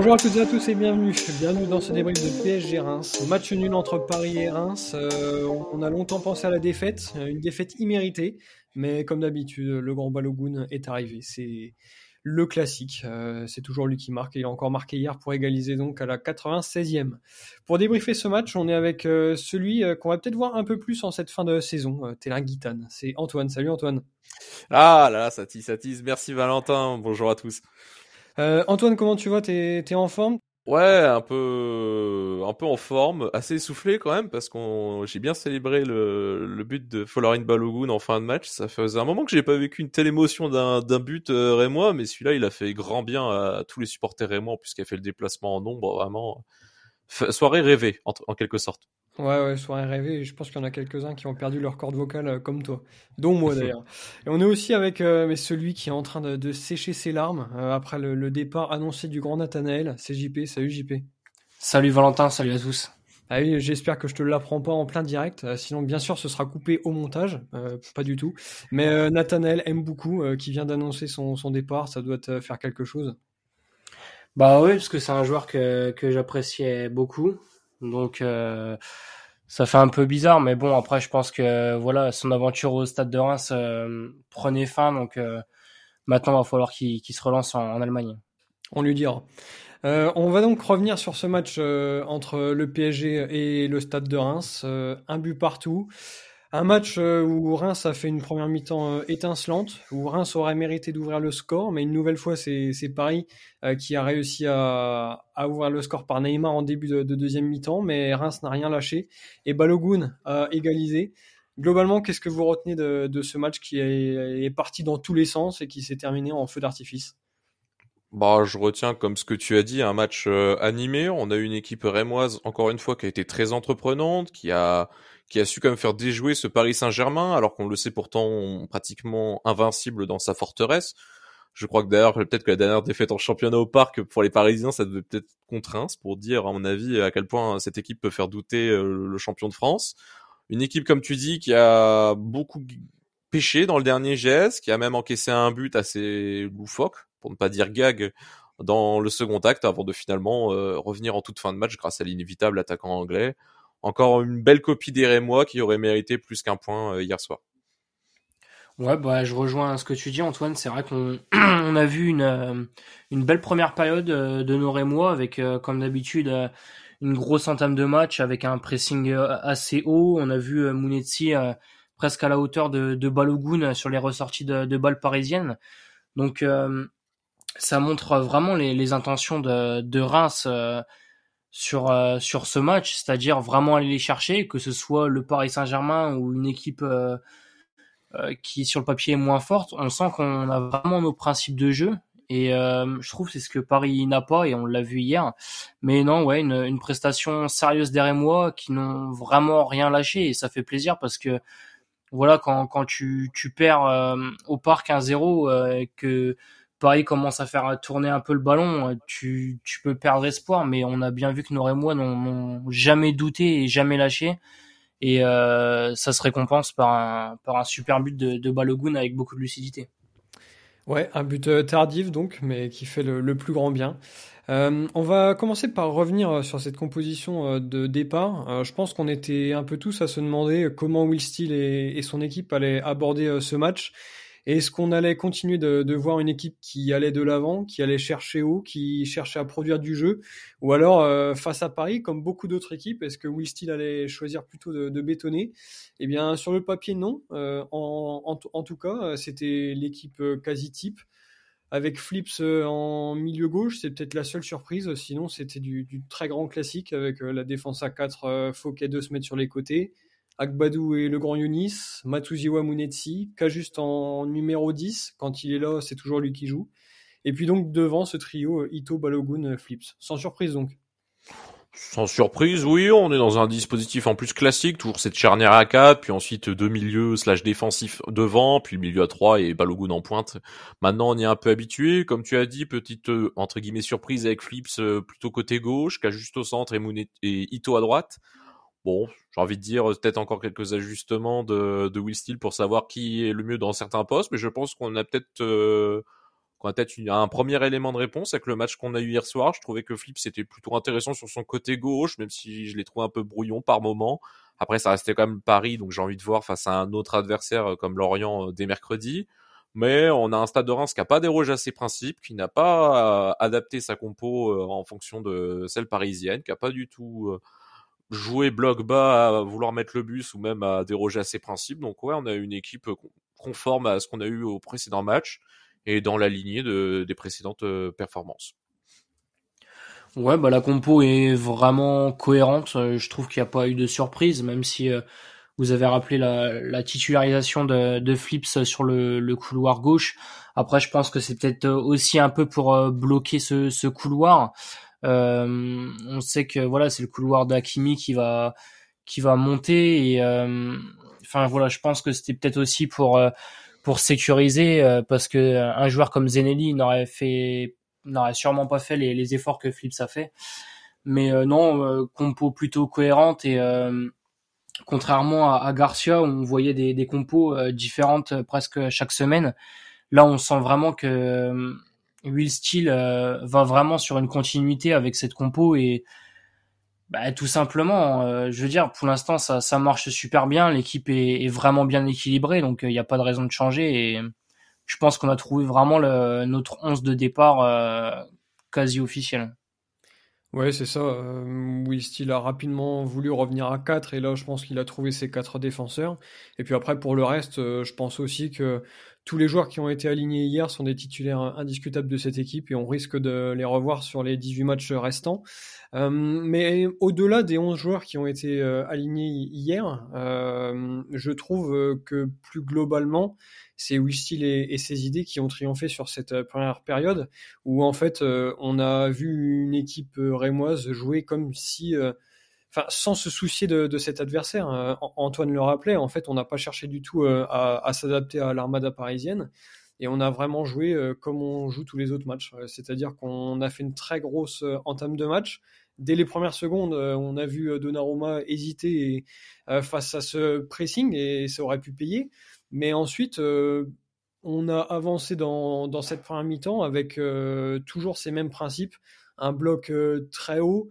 Bonjour à toutes et à tous et bienvenue. Bienvenue dans ce débrief de PSG Reims. Match nul entre Paris et Reims. Euh, on a longtemps pensé à la défaite, euh, une défaite imméritée, mais comme d'habitude, le grand Balogun est arrivé. C'est le classique. Euh, c'est toujours lui qui marque il a encore marqué hier pour égaliser donc à la 96e. Pour débriefer ce match, on est avec celui qu'on va peut-être voir un peu plus en cette fin de saison, euh, Guitane. C'est Antoine. Salut Antoine. Ah là là, ça tisse, ça tisse. Merci Valentin. Bonjour à tous. Euh, Antoine, comment tu vas T'es es en forme? Ouais, un peu, un peu en forme, assez essoufflé quand même parce qu'on, j'ai bien célébré le, but de Folarin Balogun en fin de match. Ça faisait un moment que j'ai pas vécu une telle émotion d'un, d'un but euh, rémois, mais celui-là, il a fait grand bien à tous les supporters rémois puisqu'il a fait le déplacement en nombre, vraiment soirée rêvée en quelque sorte. Ouais, ouais, soirée rêvée. Je pense qu'il y en a quelques-uns qui ont perdu leur corde vocale euh, comme toi, dont moi d'ailleurs. Et on est aussi avec euh, mais celui qui est en train de, sécher ses larmes euh, après le, départ annoncé du grand Nathanaël. C'est JP. Salut JP. Salut Valentin, salut à tous. Ah oui, j'espère que je te l'apprends pas en plein direct. sinon, bien sûr, ce sera coupé au montage. pas du tout. Mais Nathanaël aime beaucoup, qui vient d'annoncer son, son, départ. Ça doit te faire quelque chose. Bah oui, parce que c'est un joueur que, que j'appréciais beaucoup. Donc euh, ça fait un peu bizarre, mais bon après je pense que voilà son aventure au Stade de Reims euh, prenait fin, donc euh, maintenant il va falloir qu'il se relance en, Allemagne. On lui dira. on va donc revenir sur ce match entre le PSG et le Stade de Reims. un but partout. Un match euh, où Reims a fait une première mi-temps euh, étincelante, où Reims aurait mérité d'ouvrir le score, mais une nouvelle fois, c'est Paris euh, qui a réussi à, ouvrir le score par Neymar en début de, deuxième mi-temps, mais Reims n'a rien lâché. Et Balogun a égalisé. Globalement, qu'est-ce que vous retenez de, ce match qui est, parti dans tous les sens et qui s'est terminé en feu d'artifice? Bah, je retiens comme ce que tu as dit, un match animé. On a une équipe rémoise, encore une fois, qui a été très entreprenante, qui a qui a su quand même faire déjouer ce Paris Saint-Germain, alors qu'on le sait pourtant pratiquement invincible dans sa forteresse. Je crois que d'ailleurs, peut-être que la dernière défaite en championnat au parc pour les Parisiens, ça devait peut-être contraint pour dire, à mon avis, à quel point cette équipe peut faire douter euh, le champion de France. Une équipe, comme tu dis, qui a beaucoup pêché dans le dernier geste, qui a même encaissé un but assez loufoque, pour ne pas dire gag, dans le second acte, avant de finalement euh, revenir en toute fin de match grâce à l'inévitable attaquant anglais encore une belle copie des Rémois qui aurait mérité plus qu'un point euh, hier soir. Ouais, bah, je rejoins ce que tu dis, Antoine. C'est vrai qu'on on a vu une, euh, une belle première période euh, de nos Rémois avec, comme d'habitude, une grosse entame de match avec un pressing assez haut. On a vu Mounetzi presque à la hauteur de, de Balogun sur les ressorties de, de balles parisiennes. Donc, ça montre vraiment les, les intentions de, de Reims sur euh, sur ce match, c'est-à-dire vraiment aller les chercher, que ce soit le Paris Saint-Germain ou une équipe euh, euh, qui sur le papier est moins forte, on sent qu'on a vraiment nos principes de jeu et je trouve c'est ce que Paris n'a pas et on l'a vu hier. Mais non, ouais, une, une prestation sérieuse derrière moi qui n'ont vraiment rien lâché et ça fait plaisir parce que voilà quand quand tu tu perds au parc 1-0 que Paris commence à faire tourner un peu le ballon, tu, tu peux perdre espoir, mais on a bien vu que nos Rémois n'ont jamais douté et jamais lâché. Et euh, ça se récompense par un, super but de, de Balogun avec beaucoup de lucidité. Ouais, un but euh, tardif donc, mais qui fait le, plus grand bien. Euh, on va commencer par revenir sur cette composition de départ. je pense qu'on était un peu tous à se demander comment Will Steele et son équipe allaient aborder ce match. Est-ce qu'on allait continuer de, voir une équipe qui allait de l'avant, qui allait chercher haut, qui cherchait à produire du jeu? Ou alors, euh, face à Paris, comme beaucoup d'autres équipes, est-ce que Will Steele allait choisir plutôt de, bétonner? Eh bien, sur le papier, non. Euh, en, tout cas, c'était l'équipe euh, quasi type. Avec Flips en milieu gauche, c'est peut-être la seule surprise. Sinon, c'était du, très grand classique avec la défense à 4, Fouquet de se mettre sur les côtés. Agbadou et le grand Yunis, Matuziwa Munetsi, juste en numéro 10, quand il est là, c'est toujours lui qui joue. Et puis donc devant ce trio Ito, Balogun, Flips. Sans surprise donc. Sans surprise, oui, on est dans un dispositif en plus classique, toujours cette charnière à 4, puis ensuite deux milieux slash défensifs devant, puis milieu à 3 et Balogun en pointe. Maintenant, on est un peu habitué, comme tu as dit, petite euh, entre guillemets surprise avec Flips euh, plutôt côté gauche, juste au centre et Ito à droite. Bon, j'ai envie de dire peut-être encore quelques ajustements de, Will Steele pour savoir qui est le mieux dans certains postes, mais je pense qu'on a peut-être euh, qu'on a peut-être un premier élément de réponse avec le match qu'on a eu hier soir. Je trouvais que Flip c'était plutôt intéressant sur son côté gauche, même si je l'ai trouvé un peu brouillon par moment. Après, ça restait quand même Paris, donc j'ai envie de voir face à un autre adversaire comme Lorient dès mercredi mais on a un stade de Reims qui n'a pas dérogé à ses principes, qui n'a pas euh, adapté sa compo euh, en fonction de celle parisienne, qui n'a pas du tout euh, joué bloc bas à vouloir mettre le bus ou même à déroger à ses principes. Donc ouais, on a une équipe conforme à ce qu'on a eu au précédent match et dans la lignée de, des précédentes performances. Ouais, bah la compo est vraiment cohérente. Je trouve qu'il n'y a pas eu de surprise, même si vous avez rappelé la, titularisation de, Flips sur le, couloir gauche. Après, je pense que c'est peut-être aussi un peu pour euh, bloquer ce, couloir. Euh, on sait que voilà, c'est le couloir d'Akimi qui va qui va monter et euh, enfin voilà, je pense que c'était peut-être aussi pour pour sécuriser parce que un joueur comme Zenelli n'aurait fait n'aurait sûrement pas fait les, les, efforts que Flips a fait. Mais non, compo plutôt cohérente et contrairement à, Garcia où on voyait des, des compos euh, différentes euh, presque chaque semaine. Là, on sent vraiment que euh, Will Steele va vraiment sur une continuité avec cette compo et bah, tout simplement, je veux dire, pour l'instant, ça, ça marche super bien. L'équipe est, est, vraiment bien équilibrée, donc il n'y a pas de raison de changer. Et je pense qu'on a trouvé vraiment le, notre 11 de départ quasi officiel. Ouais, c'est ça. Euh, Will Steele a rapidement voulu revenir à 4 et là, je pense qu'il a trouvé ses quatre défenseurs. Et puis après, pour le reste, euh, je pense aussi que tous les joueurs qui ont été alignés hier sont des titulaires indiscutables de cette équipe et on risque de les revoir sur les 18 matchs restants. Euh, mais au-delà des 11 joueurs qui ont été euh, alignés hier, euh, je trouve que plus globalement, c'est Will et, et, ses idées qui ont triomphé sur cette première période où en fait on a vu une équipe rémoise jouer comme si enfin, sans se soucier de, cet adversaire. Antoine le rappelait, en fait, on n'a pas cherché du tout à, à s'adapter à l'armada parisienne. Et on a vraiment joué comme on joue tous les autres matchs. C'est-à-dire qu'on a fait une très grosse entame de match. Dès les premières secondes, on a vu Donnarumma hésiter face à ce pressing et ça aurait pu payer. Mais ensuite, euh, on a avancé dans, dans cette première mi-temps avec euh, toujours ces mêmes principes. Un bloc très haut,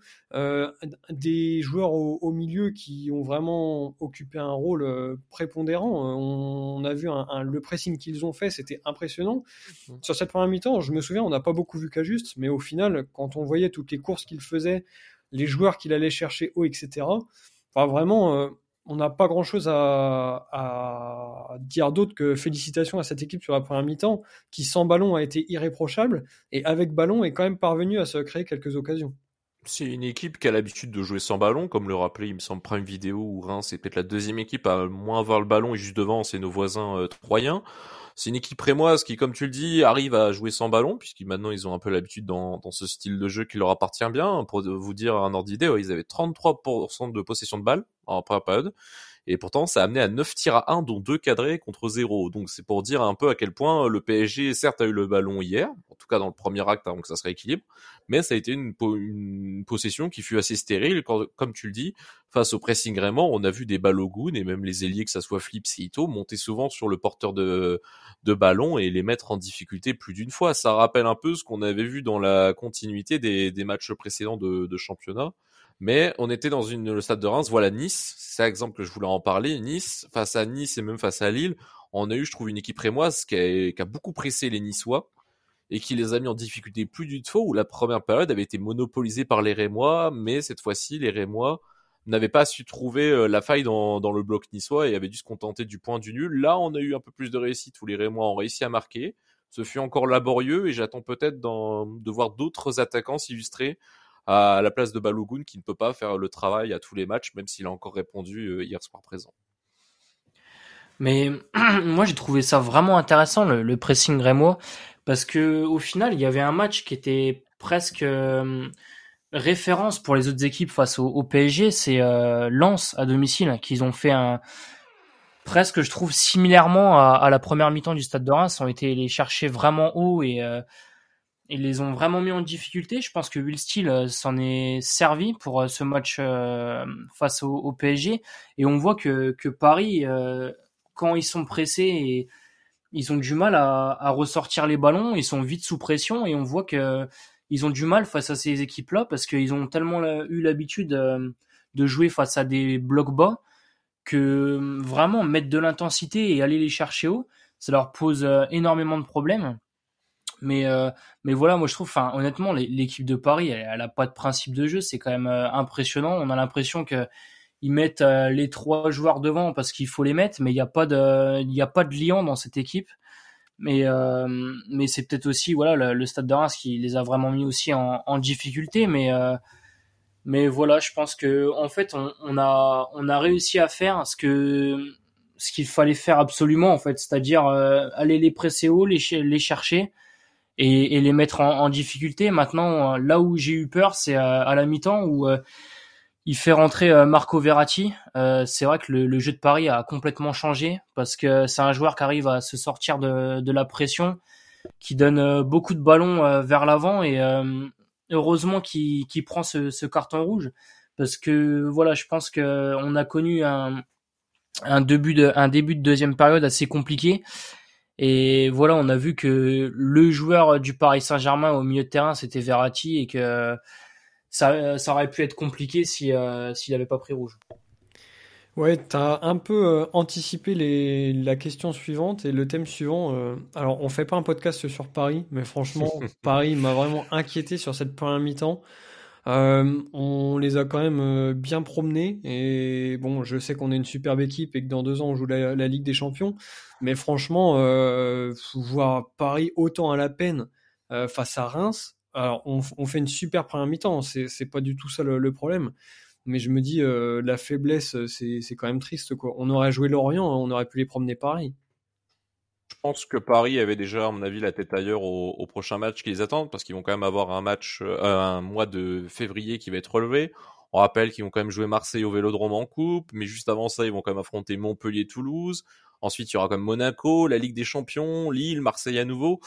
des joueurs au, milieu qui ont vraiment occupé un rôle prépondérant. On, a vu un, le pressing qu'ils ont fait, c'était impressionnant. Mmh. Sur cette première mi-temps, je me souviens, on n'a pas beaucoup vu juste mais au final, quand on voyait toutes les courses qu'il faisait, les joueurs qu'il allait chercher haut, etc., enfin, vraiment on n'a pas grand-chose à, dire d'autre que félicitations à cette équipe sur la première mi-temps, qui sans ballon a été irréprochable, et avec ballon est quand même parvenu à se créer quelques occasions. C'est une équipe qui a l'habitude de jouer sans ballon, comme le rappelait, il me semble, Prime Vidéo ou Reims, c'est peut-être la deuxième équipe à moins avoir le ballon, et juste devant, c'est nos voisins euh, troyens. C'est une équipe rémoise qui, comme tu le dis, arrive à jouer sans ballon, puisqu'ils maintenant ils ont un peu l'habitude dans, dans, ce style de jeu qui leur appartient bien. Pour vous dire un ordre d'idée, ils avaient 33% de possession de balles en première période. Et pourtant, ça a amené à 9 tirs à 1, dont 2 cadrés contre 0. Donc c'est pour dire un peu à quel point le PSG, certes, a eu le ballon hier, en tout cas dans le premier acte, avant que ça se rééquilibre, mais ça a été une, possession qui fut assez stérile, comme tu le dis, face au pressing vraiment, on a vu des Balogun et même les ailiers, que ça soit Flips et monter souvent sur le porteur de, ballon et les mettre en difficulté plus d'une fois. Ça rappelle un peu ce qu'on avait vu dans la continuité des, matchs précédents de, de championnat mais on était dans une, le stade de Reims. Voilà Nice, c'est l'exemple que je voulais en parler. Nice, face à Nice et même face à Lille, on a eu, je trouve, une équipe rémoise qui a, beaucoup pressé les Niçois et qui les a mis en difficulté plus d'une fois où la première période avait été monopolisée par les Rémois, mais cette fois-ci, les Rémois n'avaient pas su trouver euh, la faille dans, dans le bloc niçois et avaient dû se contenter du point du nul. Là, on a eu un peu plus de réussite où les Rémois ont réussi à marquer. Ce fut encore laborieux et j'attends peut-être de voir d'autres attaquants s'illustrer à la place de Balogun qui ne peut pas faire le travail à tous les matchs, même s'il a encore répondu euh, hier soir présent. Mais moi j'ai trouvé ça vraiment intéressant le, pressing rémois parce que au final il y avait un match qui était presque euh, référence pour les autres équipes face au, PSG, c'est euh, Lens à domicile qu'ils ont fait un presque je trouve similairement à, la première mi-temps du Stade de Reims, ont été les chercher vraiment haut et ils les ont vraiment mis en difficulté. Je pense que Will Steele euh, s'en est servi pour euh, ce match euh, face au, PSG. Et on voit que, que Paris, quand ils sont pressés et, ils ont du mal à, ressortir les ballons, ils sont vite sous pression et on voit que ils ont du mal face à ces équipes-là parce qu'ils ont tellement eu l'habitude de jouer face à des blocs bas que vraiment mettre de l'intensité et aller les chercher haut, ça leur pose énormément de problèmes. Mais euh, mais voilà, moi je trouve, honnêtement, l'équipe de Paris, elle, elle, a pas de principe de jeu, c'est quand même impressionnant. On a l'impression que ils mettent les trois joueurs devant parce qu'il faut les mettre, mais il n'y a pas de il y a pas de liant dans cette équipe. Mais euh, mais c'est peut-être aussi voilà le, Stade de Reims qui les a vraiment mis aussi en, difficulté. Mais euh, mais voilà je pense que en fait on, on, a on a réussi à faire ce que ce qu'il fallait faire absolument en fait. C'est-à-dire euh, aller les presser haut les les chercher et, et les mettre en, en, difficulté maintenant là où j'ai eu peur c'est à la mi-temps où il fait rentrer euh, Marco Verratti. Euh, c'est vrai que le, jeu de Paris a complètement changé parce que c'est un joueur qui arrive à se sortir de, la pression, qui donne euh, beaucoup de ballons vers l'avant et heureusement qu'il prend ce, carton rouge parce que voilà, je pense que on a connu un, début de un début de deuxième période assez compliqué. Et voilà, on a vu que le joueur du Paris Saint-Germain au milieu de terrain, c'était Verratti et que ça, ça aurait pu être compliqué si euh, s'il n'avait pas pris rouge. Ouais, tu as un peu euh, anticipé les, la question suivante et le thème suivant. Euh, alors, on fait pas un podcast sur Paris, mais franchement, Paris m'a vraiment inquiété sur cette première mi-temps. On les a quand même bien promenés et bon, je sais qu'on est une superbe équipe et que dans deux ans on joue la, la Ligue des Champions, mais franchement, voir Paris autant à la peine face à Reims, alors, on, fait une super première mi-temps, c'est pas du tout ça le, problème. Mais je me dis, euh, la faiblesse, c'est quand même triste. Quoi. On aurait joué Lorient, on aurait pu les promener pareil. Je pense que Paris avait déjà, à mon avis, la tête ailleurs au, prochain match qui les attendent, parce qu'ils vont quand même avoir un match, euh, un mois de février qui va être relevé. On rappelle qu'ils vont quand même jouer Marseille au Vélodrome en coupe, mais juste avant ça, ils vont quand même affronter Montpellier-Toulouse. Ensuite, il y aura comme Monaco, la Ligue des Champions, Lille, Marseille à nouveau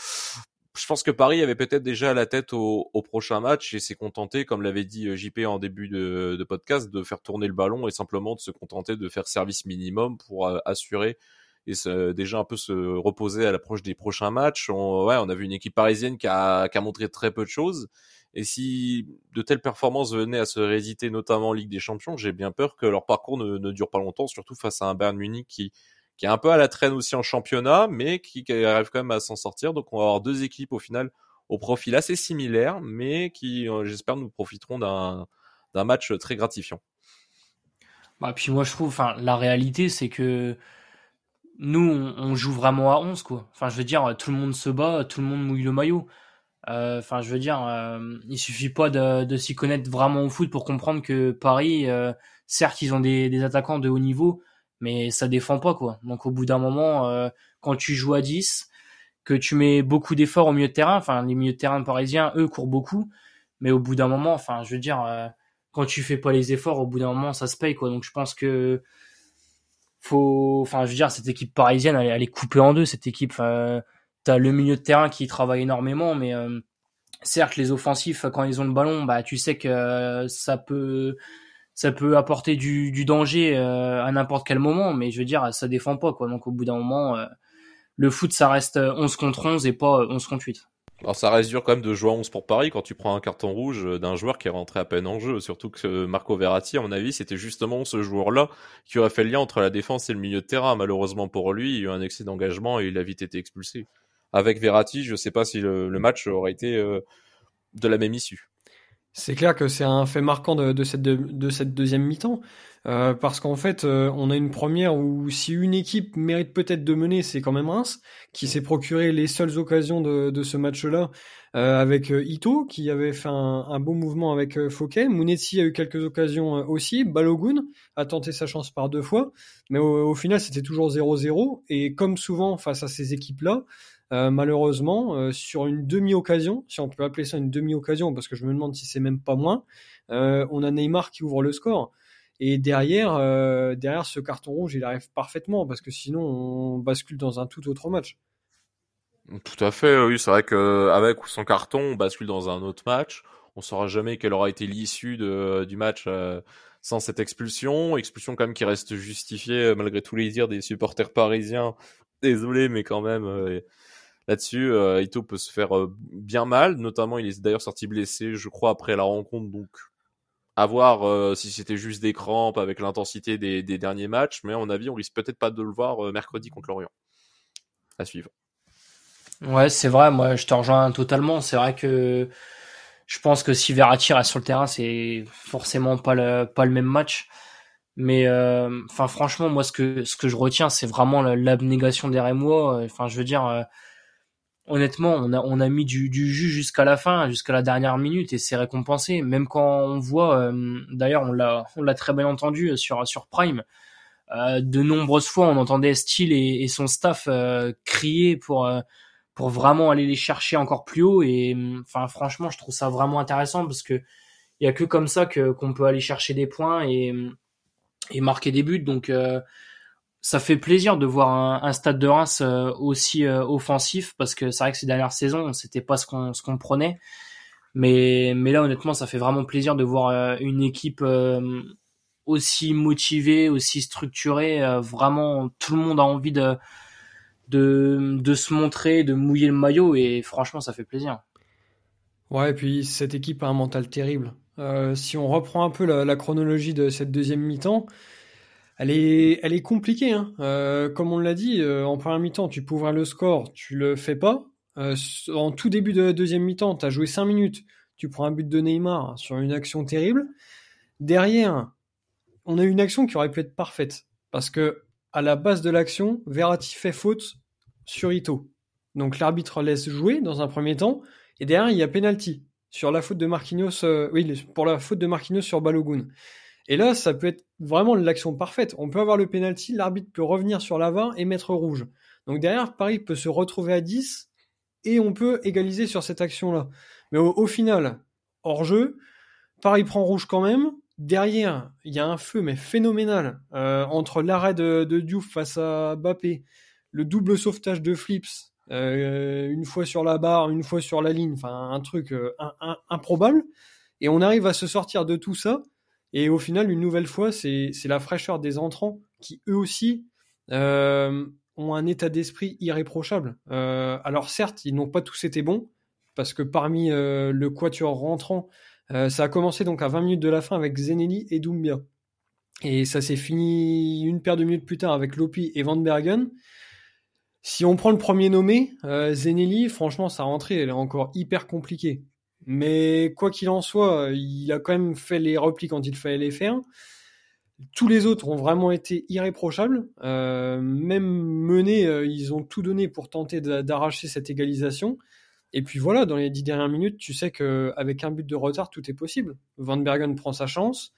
je pense que Paris avait peut-être déjà la tête au, prochain match et s'est contenté, comme l'avait dit euh, JP en début de, podcast, de faire tourner le ballon et simplement de se contenter de faire service minimum pour euh, assurer et déjà un peu se reposer à l'approche des prochains matchs. On, ouais, on a vu une équipe parisienne qui a, qui a montré très peu de choses. Et si de telles performances venaient à se rééditer, notamment en Ligue des Champions, j'ai bien peur que leur parcours ne, ne dure pas longtemps, surtout face à un Bayern Munich qui, qui est un peu à la traîne aussi en championnat, mais qui, arrive quand même à s'en sortir. Donc on va avoir deux équipes au final au profil assez similaire, mais qui, euh, j'espère, nous profiteront d'un d'un match très gratifiant. Bah, puis moi je trouve, enfin, la réalité c'est que nous on, joue vraiment à 11 quoi. Enfin, je veux dire, tout le monde se bat, tout le monde mouille le maillot. Euh, enfin, je veux dire, euh, il suffit pas de, de s'y connaître vraiment au foot pour comprendre que Paris, certes, ils ont des, des attaquants de haut niveau, mais ça défend pas quoi. Donc au bout d'un moment, euh, quand tu joues à 10, que tu mets beaucoup d'efforts au milieu de terrain, enfin les milieux de terrain parisiens, eux courent beaucoup, mais au bout d'un moment, enfin je veux dire, euh, quand tu fais pas les efforts, au bout d'un moment ça se paye quoi. Donc je pense que faut, enfin je veux dire cette équipe parisienne, elle, elle est coupée en deux cette équipe. Enfin, t'as le milieu de terrain qui travaille énormément, mais euh, certes les offensifs quand ils ont le ballon, bah tu sais que ça peut ça peut apporter du, danger euh, à n'importe quel moment, mais je veux dire, ça défend pas, quoi. Donc au bout d'un moment, euh, le foot, ça reste 11 contre 11 et pas 11 contre 8. Alors ça reste dur quand même de jouer à 11 pour Paris quand tu prends un carton rouge d'un joueur qui est rentré à peine en jeu, surtout que Marco Verratti, à mon avis, c'était justement ce joueur-là qui aurait fait le lien entre la défense et le milieu de terrain. Malheureusement pour lui, il y a eu un excès d'engagement et il a vite été expulsé. Avec Verratti, je sais pas si le, match aurait été euh, de la même issue. C'est clair que c'est un fait marquant de, cette deuxième mi-temps, euh, parce qu'en fait, euh, on a une première où si une équipe mérite peut-être de mener, c'est quand même Reims, qui s'est procuré les seules occasions de, ce match-là, euh, avec Ito, qui avait fait un, beau mouvement avec Fouquet. Mounetzi a eu quelques occasions aussi. Balogun a tenté sa chance par deux fois, mais au, final, c'était toujours 0-0. Et comme souvent face à ces équipes-là, malheureusement, sur une demi-occasion, si on peut appeler ça une demi-occasion, parce que je me demande si c'est même pas moins, on a Neymar qui ouvre le score. Et derrière, derrière ce carton rouge, il arrive parfaitement, parce que sinon, on bascule dans un tout autre match. Tout à fait, oui, c'est vrai qu'avec ou sans carton, on bascule dans un autre match. On saura jamais quelle aura été l'issue du match sans cette expulsion. Expulsion quand même qui reste justifiée malgré tous les dires des supporters parisiens Désolé, mais quand même, là-dessus, Ito peut se faire bien mal. Notamment, il est d'ailleurs sorti blessé, je crois, après la rencontre. Donc, à voir si c'était juste des crampes avec l'intensité des, des, derniers matchs. Mais à mon avis, on risque peut-être pas de le voir mercredi contre Lorient. À suivre. Ouais, c'est vrai. Moi, je te rejoins totalement. C'est vrai que je pense que si Verratti reste sur le terrain, c'est forcément pas le pas le même match. Mais euh, enfin, franchement, moi, ce que ce que je retiens, c'est vraiment l'abnégation des Rémois. Enfin, je veux dire, euh, honnêtement, on a on a mis du du jus jusqu'à la fin, jusqu'à la dernière minute, et c'est récompensé. Même quand on voit, euh, d'ailleurs, on l'a on l'a très bien entendu sur sur Prime. de nombreuses fois, on entendait Steele et, et son staff crier pour pour vraiment aller les chercher encore plus haut. Et enfin, franchement, je trouve ça vraiment intéressant parce que il y a que comme ça que qu'on peut aller chercher des points et et marquer des buts. Donc euh, ça fait plaisir de voir un, stade de Reims euh, aussi euh, offensif parce que c'est vrai que ces dernières saisons, c'était pas ce qu'on ce qu'on prenait. Mais mais là honnêtement, ça fait vraiment plaisir de voir une équipe aussi motivée, aussi structurée. vraiment, tout le monde a envie de de, de se montrer, de mouiller le maillot, et franchement, ça fait plaisir. Ouais, et puis cette équipe a un mental terrible. Euh, si on reprend un peu la, chronologie de cette deuxième mi-temps, elle est, elle est compliquée. Hein. Euh, comme on l'a dit, euh, en première mi-temps, tu peux le score, tu le fais pas. en tout début de la deuxième mi-temps, tu as joué 5 minutes, tu prends un but de Neymar sur une action terrible. Derrière, on a une action qui aurait pu être parfaite. Parce que à la base de l'action, Verratti fait faute sur Ito. Donc l'arbitre laisse jouer dans un premier temps, et derrière il y a penalty sur la faute de Marquinhos, euh, oui, pour la faute de Marquinhos sur Balogun. Et là, ça peut être vraiment l'action parfaite. On peut avoir le penalty, l'arbitre peut revenir sur l'avant et mettre rouge. Donc derrière, Paris peut se retrouver à 10 et on peut égaliser sur cette action-là. Mais au, final, hors jeu, Paris prend rouge quand même. Derrière, il y a un feu mais phénoménal euh, entre l'arrêt de, de Diouf face à Bappé le double sauvetage de Flips, euh, une fois sur la barre, une fois sur la ligne, enfin un truc euh, improbable. Et on arrive à se sortir de tout ça. Et au final, une nouvelle fois, c'est la fraîcheur des entrants qui eux aussi euh, ont un état d'esprit irréprochable. alors certes, ils n'ont pas tous été bons, parce que parmi le quatuor rentrant, ça a commencé donc à 20 minutes de la fin avec Zenelli et Doumbia. Et ça s'est fini une paire de minutes plus tard avec Lopi et Van Bergen. Si on prend le premier nommé, euh, Zenelli, franchement, sa rentrée, elle est encore hyper compliquée. Mais quoi qu'il en soit, il a quand même fait les replis quand il fallait les faire. Tous les autres ont vraiment été irréprochables. Euh, même menés, euh, ils ont tout donné pour tenter d'arracher cette égalisation. Et puis voilà, dans les dix dernières minutes, tu sais qu'avec un but de retard, tout est possible. Van Bergen prend sa chance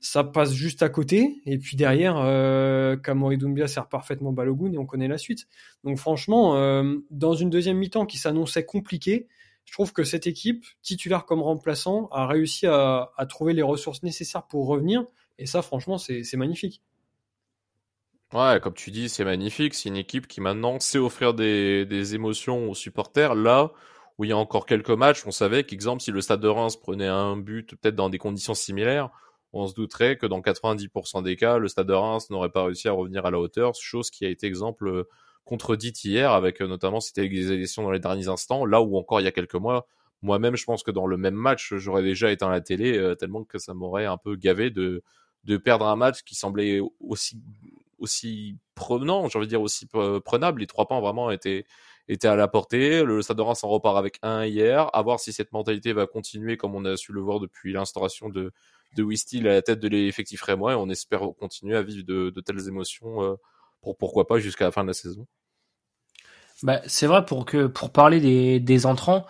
ça passe juste à côté, et puis derrière, euh, Kamori sert parfaitement Balogun et on connaît la suite. Donc franchement, euh, dans une deuxième mi-temps qui s'annonçait compliquée, je trouve que cette équipe, titulaire comme remplaçant, a réussi à, trouver les ressources nécessaires pour revenir, et ça franchement, c'est magnifique. Ouais, comme tu dis, c'est magnifique. C'est une équipe qui maintenant sait offrir des, des émotions aux supporters. Là où il y a encore quelques matchs, on savait qu'exemple, si le Stade de Reims prenait un but peut-être dans des conditions similaires, on se douterait que dans 90% des cas, le Stade de Reims n'aurait pas réussi à revenir à la hauteur, chose qui a été exemple euh, contredite hier avec euh, notamment cette égalisation dans les derniers instants, là où encore il y a quelques mois, moi-même je pense que dans le même match, j'aurais déjà éteint la télé euh, tellement que ça m'aurait un peu gavé de, de perdre un match qui semblait aussi aussi prenant, j'ai envie de dire aussi prenable. Les trois points vraiment étaient à la portée. Le Stade de Reims en repart avec un hier. À voir si cette mentalité va continuer comme on a su le voir depuis l'instauration de de à la tête de l'effectif rémois on espère continuer à vivre de, telles émotions euh, pour pourquoi pas jusqu'à la fin de la saison. Bah, c'est vrai pour que pour parler des, des entrants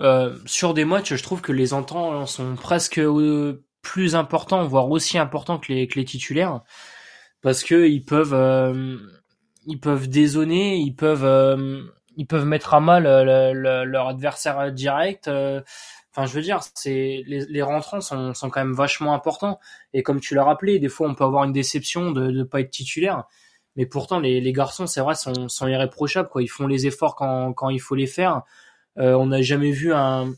euh, sur des matchs, je trouve que les entrants sont presque euh, plus importants, voire aussi importants que les, que les titulaires, parce que ils peuvent ils peuvent désonner, ils peuvent ils peuvent mettre à mal leur adversaire direct. Enfin, je veux dire, c'est les, les rentrants sont, sont quand même vachement importants. Et comme tu l'as rappelé, des fois on peut avoir une déception de ne pas être titulaire. Mais pourtant, les, les garçons, c'est vrai, sont, sont irréprochables. Quoi. Ils font les efforts quand, quand il faut les faire. Euh, on n'a jamais vu un,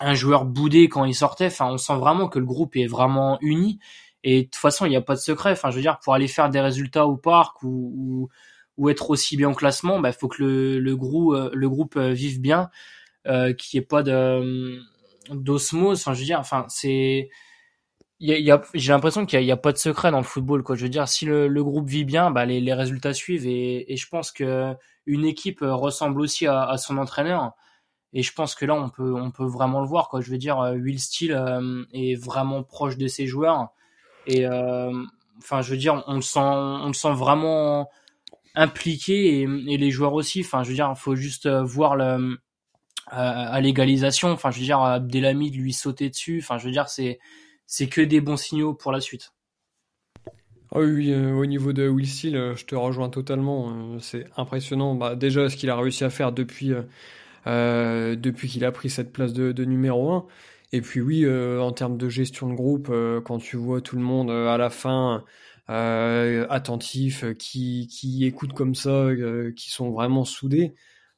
un joueur bouder quand il sortait. Enfin, on sent vraiment que le groupe est vraiment uni. Et de toute façon, il n'y a pas de secret. Enfin, je veux dire, pour aller faire des résultats au parc ou, ou, être aussi bien au classement, bah faut que le, le groupe le groupe vive bien, euh, qu'il n'y ait pas de d'osmose. Enfin, je veux dire, enfin c'est j'ai l'impression qu'il n'y a, pas de secret dans le football. Quoi. Je veux dire, si le, groupe vit bien, bah, les, résultats suivent. Et, je pense que une équipe ressemble aussi à, son entraîneur. Et je pense que là, on peut, on peut vraiment le voir. Quoi. Je veux dire, euh, Will Steele euh, est vraiment proche de ses joueurs. Et euh, je veux dire, on le sent, on le sent vraiment impliqué et, les joueurs aussi. Enfin, je veux dire, faut juste voir le, à l'égalisation. Enfin, je veux dire, Abdelhamid lui sauter dessus. Enfin, je veux dire, c'est c'est que des bons signaux pour la suite. Ah oui, euh, au niveau de Will Steele, euh, je te rejoins totalement. Euh, c'est impressionnant. Bah, déjà, ce qu'il a réussi à faire depuis, depuis qu'il a pris cette place de, numéro 1. Et puis oui, en termes de gestion de groupe, quand tu vois tout le monde à la fin attentif, qui, qui écoute comme ça, qui sont vraiment soudés,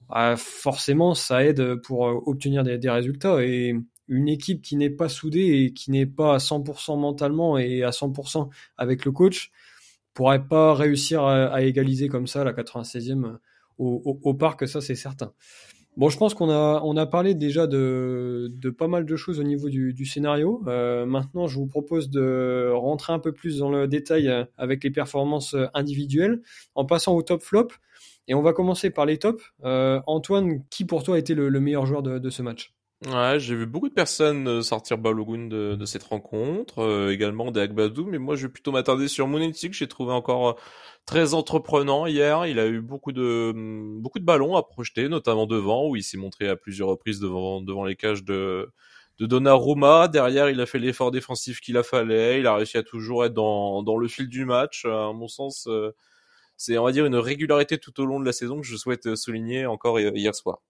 bah, forcément, ça aide pour obtenir des, des résultats. Et une équipe qui n'est pas soudée et qui n'est pas à 100% mentalement et à 100% avec le coach pourrait pas réussir à, égaliser comme ça la 96e au, au, parc, ça c'est certain. Bon, je pense qu'on a, on a parlé déjà de, pas mal de choses au niveau du, scénario. Euh, maintenant, je vous propose de rentrer un peu plus dans le détail avec les performances individuelles en passant au top flop. Et on va commencer par les tops. Euh, Antoine, qui pour toi a été le, le meilleur joueur de ce match? Ouais, j'ai vu beaucoup de personnes euh, sortir Balogun de, de cette rencontre, euh, également des Agbadou, mais moi je vais plutôt m'attarder sur Monetti que j'ai trouvé encore euh, très entreprenant hier. Il a eu beaucoup de mm, beaucoup de ballons à projeter, notamment devant où il s'est montré à plusieurs reprises devant devant les cages de de Donnarumma. Derrière, il a fait l'effort défensif qu'il a fallait. Il a réussi à toujours être dans dans le fil du match. À mon sens, c'est on va dire une régularité tout au long de la saison que je souhaite souligner encore hier soir.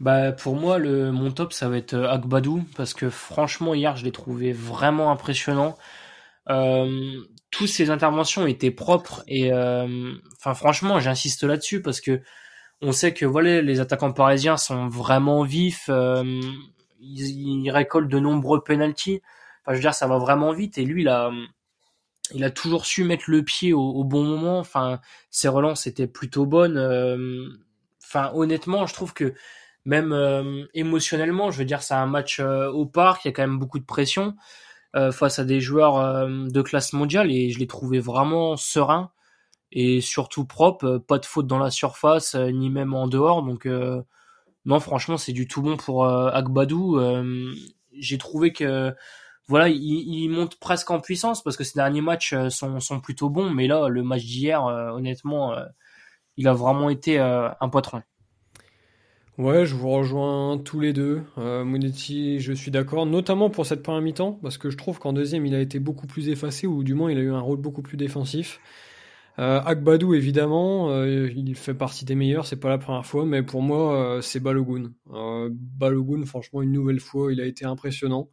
Bah pour moi le mon top ça va être euh, Agbadou parce que franchement hier je l'ai trouvé vraiment impressionnant. Euh, toutes ses interventions étaient propres et euh, enfin franchement j'insiste là-dessus parce que on sait que voilà les attaquants parisiens sont vraiment vifs, euh, ils, ils, récoltent de nombreux penalties. Enfin je veux dire ça va vraiment vite et lui il a il a toujours su mettre le pied au, au bon moment. Enfin ses relances étaient plutôt bonnes. Euh, enfin honnêtement je trouve que même euh, émotionnellement. Je veux dire, c'est un match euh, au parc, il y a quand même beaucoup de pression euh, face à des joueurs de classe mondiale et je l'ai trouvé vraiment serein et surtout propre, pas de faute dans la surface ni même en dehors. Donc non, franchement, c'est du tout bon pour Agbadou. J'ai trouvé que voilà, il, monte presque en puissance parce que ces derniers matchs sont, sont plutôt bons, mais là, le match d'hier, honnêtement, il a vraiment été un patron. Ouais, je vous rejoins tous les deux. Euh, Monetti, je suis d'accord, notamment pour cette première mi-temps, parce que je trouve qu'en deuxième, il a été beaucoup plus effacé, ou du moins, il a eu un rôle beaucoup plus défensif. Euh, Akbadou, évidemment, euh, il fait partie des meilleurs, c'est pas la première fois, mais pour moi, euh, c'est Balogun. Euh, Balogun, franchement, une nouvelle fois, il a été impressionnant.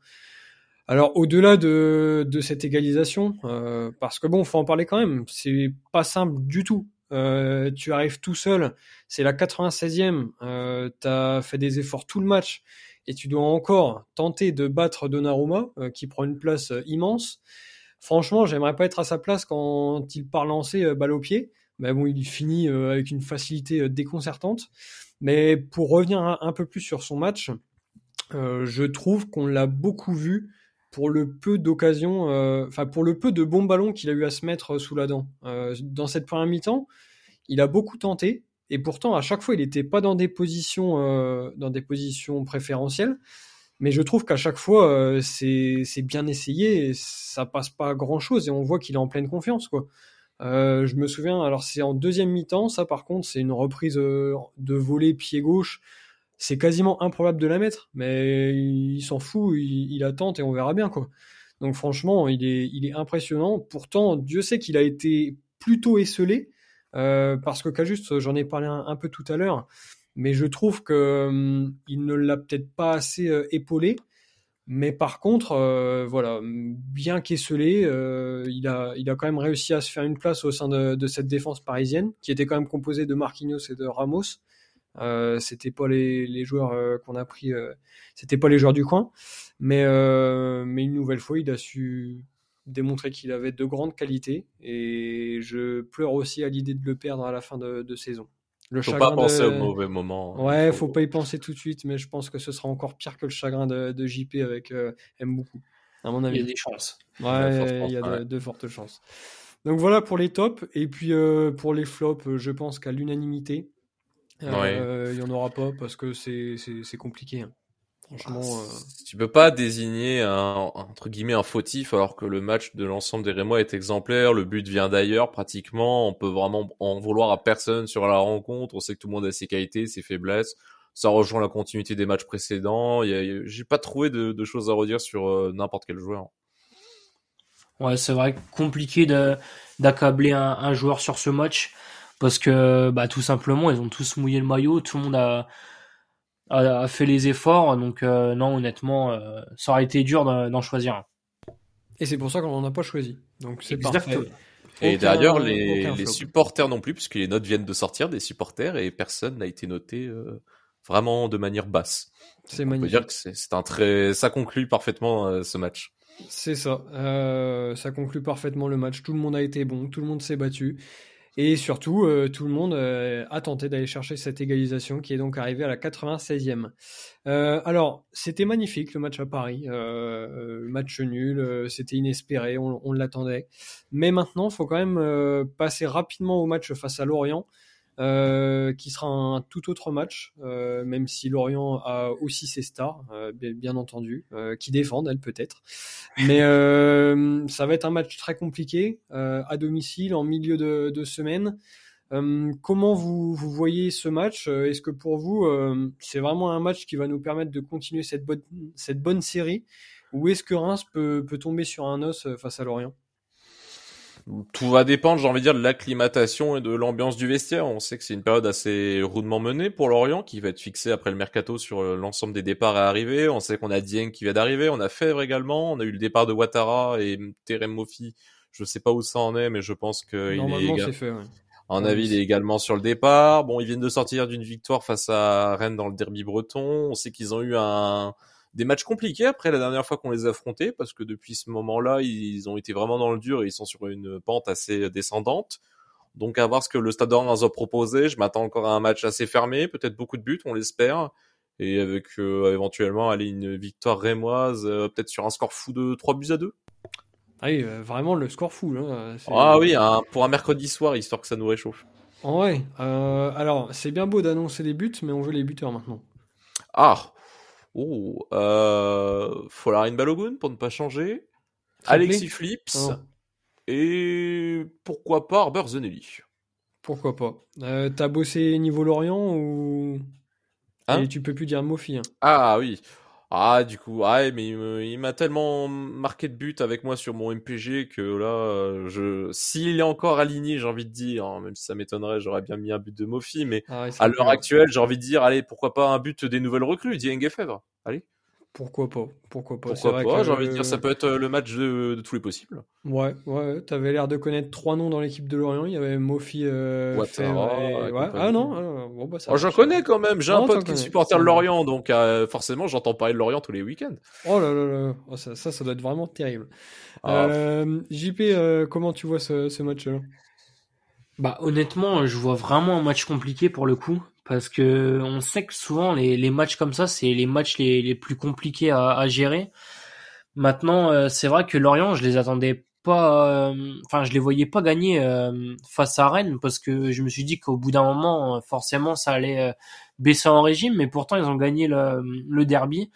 Alors, au-delà de, de cette égalisation, euh, parce que bon, faut en parler quand même, c'est pas simple du tout euh, tu arrives tout seul, c'est la 96e, euh, tu as fait des efforts tout le match et tu dois encore tenter de battre Donnarumma euh, qui prend une place euh, immense. Franchement, j'aimerais pas être à sa place quand il part lancer balle au pied. Mais bon, il finit avec une facilité déconcertante. Mais pour revenir un, peu plus sur son match, je trouve qu'on l'a beaucoup vu pour le peu d'occasions, euh, enfin pour le peu de bons ballons qu'il a eu à se mettre sous la dent. Euh, dans cette première mi-temps, il a beaucoup tenté et pourtant à chaque fois il n'était pas dans des positions, euh, dans des positions préférentielles. Mais je trouve qu'à chaque fois euh, c'est bien essayé et ça passe pas grand chose et on voit qu'il est en pleine confiance quoi. Euh, je me souviens, alors c'est en deuxième mi-temps, ça par contre c'est une reprise de volée pied gauche c'est quasiment improbable de la mettre, mais il s'en fout, il, attend et on verra bien quoi. Donc franchement, il est, impressionnant. Pourtant, Dieu sait qu'il a été plutôt esselé, euh, parce que qu'à juste, j'en ai parlé un, peu tout à l'heure, mais je trouve que hum, ne l'a peut-être pas assez euh, épaulé. Mais par contre, euh, voilà, bien qu'esselé, il, a, il a quand même réussi à se faire une place au sein de, de cette défense parisienne, qui était quand même composée de Marquinhos et de Ramos. Euh, c'était pas les, les joueurs euh, qu'on a pris, euh, c'était pas les joueurs du coin, mais mais une nouvelle fois, il a su démontré qu'il avait de grandes qualités et je pleure aussi à l'idée de le perdre à la fin de, saison. Le faut pas penser au mauvais moment. Hein. Ouais, faut... faut pas y penser tout de suite, mais je pense que ce sera encore pire que le chagrin de, JP avec euh, M beaucoup. À mon avis. Il y a des chances. Ouais, il y a de, fortes chances. Donc voilà pour les tops. Et puis euh, pour les flops, je pense qu'à l'unanimité, il n'y en aura pas parce que c'est compliqué. Hein. Franchement, ah, euh, tu peux pas désigner un entre guillemets un fautif alors que le match de l'ensemble des Rémois est exemplaire, le but vient d'ailleurs pratiquement, on peut vraiment en vouloir à personne sur la rencontre, on sait que tout le monde a ses qualités, ses faiblesses, ça rejoint la continuité des matchs précédents, j'ai pas trouvé de, choses à redire sur euh, n'importe quel joueur. Ouais, c'est vrai compliqué d'accabler un, un joueur sur ce match parce que bah tout simplement ils ont tous mouillé le maillot, tout le monde a a, fait les efforts. Donc euh, non, honnêtement, euh, ça aurait été dur d'en choisir un. Et c'est pour ça qu'on n'en a pas choisi. Donc c'est parfait. Et d'ailleurs, les, supporters non plus, puisque les notes viennent de sortir des supporters et personne n'a été noté euh, vraiment de manière basse. C'est magnifique. On peut dire que c'est un très, ça conclut parfaitement ce match. C'est ça. ça conclut parfaitement le match. Tout le monde a été bon, tout le monde s'est battu. Et surtout, euh, tout le monde euh, a tenté d'aller chercher cette égalisation qui est donc arrivée à la 96e. Euh, alors, c'était magnifique le match à Paris. match nul, c'était inespéré, on, on l'attendait. Mais maintenant, il faut quand même passer rapidement au match face à Lorient. Euh, qui sera un tout autre match, euh, même si Lorient a aussi ses stars, euh, bien, entendu, qui défendent, elles peut-être. Mais ça va être un match très compliqué, à domicile, en milieu de, semaine. comment vous, voyez ce match? Est-ce que pour vous, c'est vraiment un match qui va nous permettre de continuer cette bonne, série? Ou est-ce que Reims peut tomber sur un os face à Lorient? Tout va dépendre, j'ai envie de dire, de l'acclimatation et de l'ambiance du vestiaire. On sait que c'est une période assez rudement menée pour Lorient, qui va être fixée après le mercato sur euh, l'ensemble des départs à arriver. On sait qu'on a Dieng qui vient d'arriver, on a Fèvre également, on a eu le départ de Ouattara et Terem Mofi. Je sais pas où ça en est, mais je pense que Normalement, fait, ouais. En avis, il est également sur le départ. Bon, ils viennent de sortir d'une victoire face à Rennes dans le derby breton. On sait qu'ils ont eu un, des matchs compliqués après la dernière fois qu'on les a affrontés, parce que depuis ce moment-là, ils ont été vraiment dans le dur et ils sont sur une pente assez descendante. Donc à voir ce que le Stade de Reims a proposé. Je m'attends encore à un match assez fermé, peut-être beaucoup de buts, on l'espère. Et avec euh, éventuellement aller une victoire rémoise, euh, peut-être sur un score fou de 3 buts à 2. Ah oui, euh, vraiment le score fou. Là, ah oui, pour un mercredi soir, histoire que ça nous réchauffe. Ouais, alors c'est bien beau d'annoncer les buts, mais on veut les buteurs maintenant. Ah, Oh, euh, Folarine Balogun pour ne pas changer. Alexis Flips. Oh. Et pourquoi pas Arbor Zenelli. Pourquoi pas. Euh, T'as bossé niveau Lorient ou? Hein? Et tu peux plus dire Mofi. Hein. Ah oui. Ah, du coup, ah, mais il m'a tellement marqué de but avec moi sur mon MPG que là, je, s'il est encore aligné, j'ai envie de dire, hein, même si ça m'étonnerait, j'aurais bien mis un but de Mofi, mais ah à l'heure actuelle, j'ai envie de dire, allez, pourquoi pas un but des nouvelles recrues, Dieng Fèvre. Allez. Pourquoi pas Pourquoi pas Pourquoi pas J'ai envie de dire, ça peut être euh, le match de, tous les possibles. Ouais, ouais. T'avais l'air de connaître trois noms dans l'équipe de Lorient. Il y avait Mofi, euh, ouais. Ah non, ah, bon bah ça. Oh, j'en connais quand même. J'ai un pote qui est supporter de Lorient, donc euh, forcément, j'entends parler de Lorient tous les week-ends. Oh là là là, oh, ça, ça, doit être vraiment terrible. Ah. Euh, JP, comment tu vois ce, ce match-là? Bah honnêtement, je vois vraiment un match compliqué pour le coup parce que on sait que souvent les, les matchs comme ça, c'est les matchs les, les plus compliqués à, à gérer. Maintenant, euh, c'est vrai que Lorient, je les attendais pas, euh, enfin, je les voyais pas gagner euh, face à Rennes parce que je me suis dit qu'au bout d'un moment, forcément, ça allait baisser en régime, mais pourtant ils ont gagné le, le derby.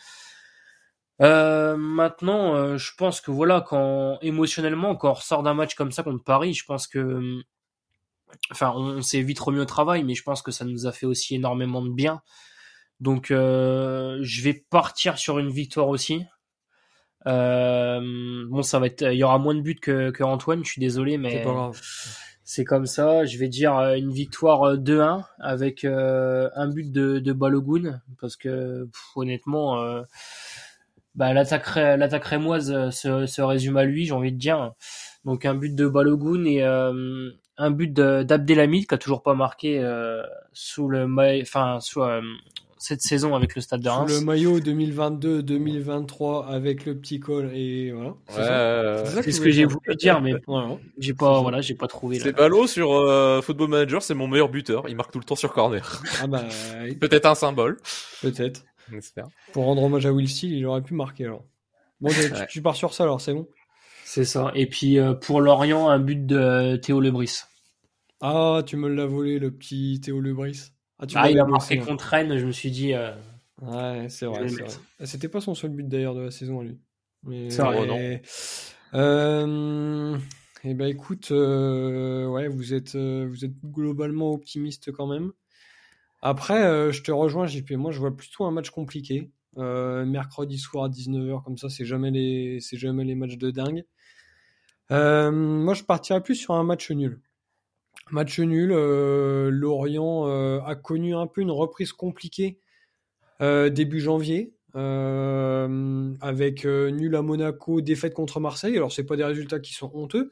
maintenant, je pense que voilà, quand émotionnellement, quand on ressort d'un match comme ça contre Paris, je pense que enfin, on, s'est vite remis au travail, mais je pense que ça nous a fait aussi énormément de bien. Donc, euh, je vais partir sur une victoire aussi. Euh, bon, ça va être, il y aura moins de buts que, que Antoine. Je suis désolé, mais c'est comme ça. Je vais dire euh, une victoire 2-1 avec un but de, de Balogun parce que honnêtement, bah, l'attaque l'attaque rémoise se, se résume à lui. J'ai envie de dire. Donc un but de Balogun et un but d'Abdelhamid qui a toujours pas marqué euh, sous le enfin sous, euh, cette saison avec le Stade de Reims. Le maillot 2022-2023 avec le petit col et voilà. C'est ce que j'ai voulu dire, mais j'ai pas, voilà, j'ai pas trouvé. C'est Ballot sur euh, Football Manager, c'est mon meilleur buteur. Il marque tout le temps sur corner. Ah bah, peut-être un symbole. Peut-être. Pour rendre hommage à Will Steele, il aurait pu marquer alors. Bon, tu, pars sur ça alors, c'est bon. C'est ça. Et puis euh, pour Lorient, un but de Théo Lebris. Ah, tu me l'as volé, le petit Théo Lebris. Ah, tu ah, il a marqué contre Rennes, je me suis dit. Euh, ouais, c'est vrai. Ah, c'était pas son seul but d'ailleurs de la saison à lui. C'est vrai, non. Euh... Eh ben écoute, euh, ouais, vous êtes, vous êtes globalement optimiste quand même. Après, je te rejoins, JP. Moi, je vois plutôt un match compliqué. mercredi soir à 19h, comme ça, c'est jamais les, c'est jamais les matchs de dingue. Moi, je partirais plus sur un match nul. Match nul, euh, Lorient euh, a connu un peu une reprise compliquée euh, début janvier, avec nul à Monaco, défaite contre Marseille. Alors c'est pas des résultats qui sont honteux,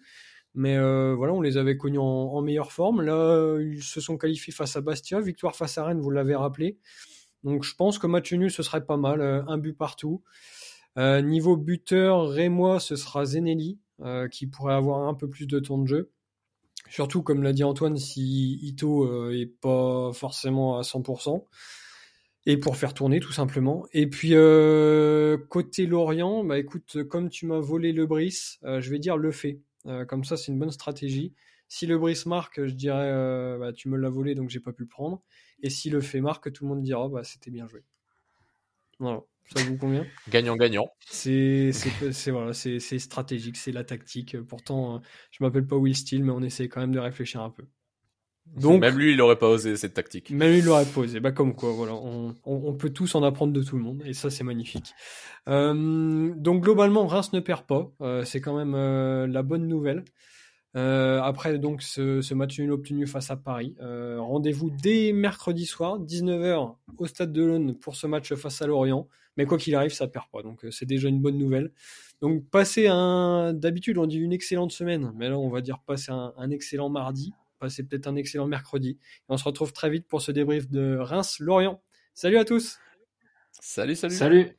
mais voilà, on les avait connus en, meilleure forme. Là, ils se sont qualifiés face à Bastia, victoire face à Rennes, vous l'avez rappelé. Donc je pense que match nul, ce serait pas mal, un but partout. niveau buteur, Rémois, ce sera Zenelli, qui pourrait avoir un peu plus de temps de jeu. Surtout, comme l'a dit Antoine, si Ito euh, est pas forcément à 100%. Et pour faire tourner, tout simplement. Et puis, euh, côté Lorient, bah écoute, comme tu m'as volé le Brice, euh, je vais dire le fait. comme ça, c'est une bonne stratégie. Si le Brice marque, je dirais, bah, tu me l'as volé, donc j'ai pas pu le prendre. Et si le fait marque, tout le monde dira, bah c'était bien joué. Voilà. Ça vous convient Gagnant-gagnant. C'est voilà, stratégique, c'est la tactique. Pourtant, je m'appelle pas Will Steele, mais on essaie quand même de réfléchir un peu. Donc, même lui, il n'aurait pas osé cette tactique. Même lui, il l'aurait pas osé. Bah, comme quoi, voilà, on, on, peut tous en apprendre de tout le monde, et ça, c'est magnifique. Euh, donc, globalement, Reims ne perd pas. Euh, c'est quand même euh, la bonne nouvelle. Après donc ce, ce, match nul obtenu face à Paris. Rendez-vous dès mercredi soir, 19h, au stade de l'Aune pour ce match face à Lorient. Mais quoi qu'il arrive, ça perd pas. Donc euh, c'est déjà une bonne nouvelle. Donc passer un, d'habitude on dit une excellente semaine, mais là on va dire passer un, excellent mardi, passer peut-être un excellent mercredi. Et on se retrouve très vite pour ce débrief de Reims-Lorient. Salut à tous. Salut, salut. Salut.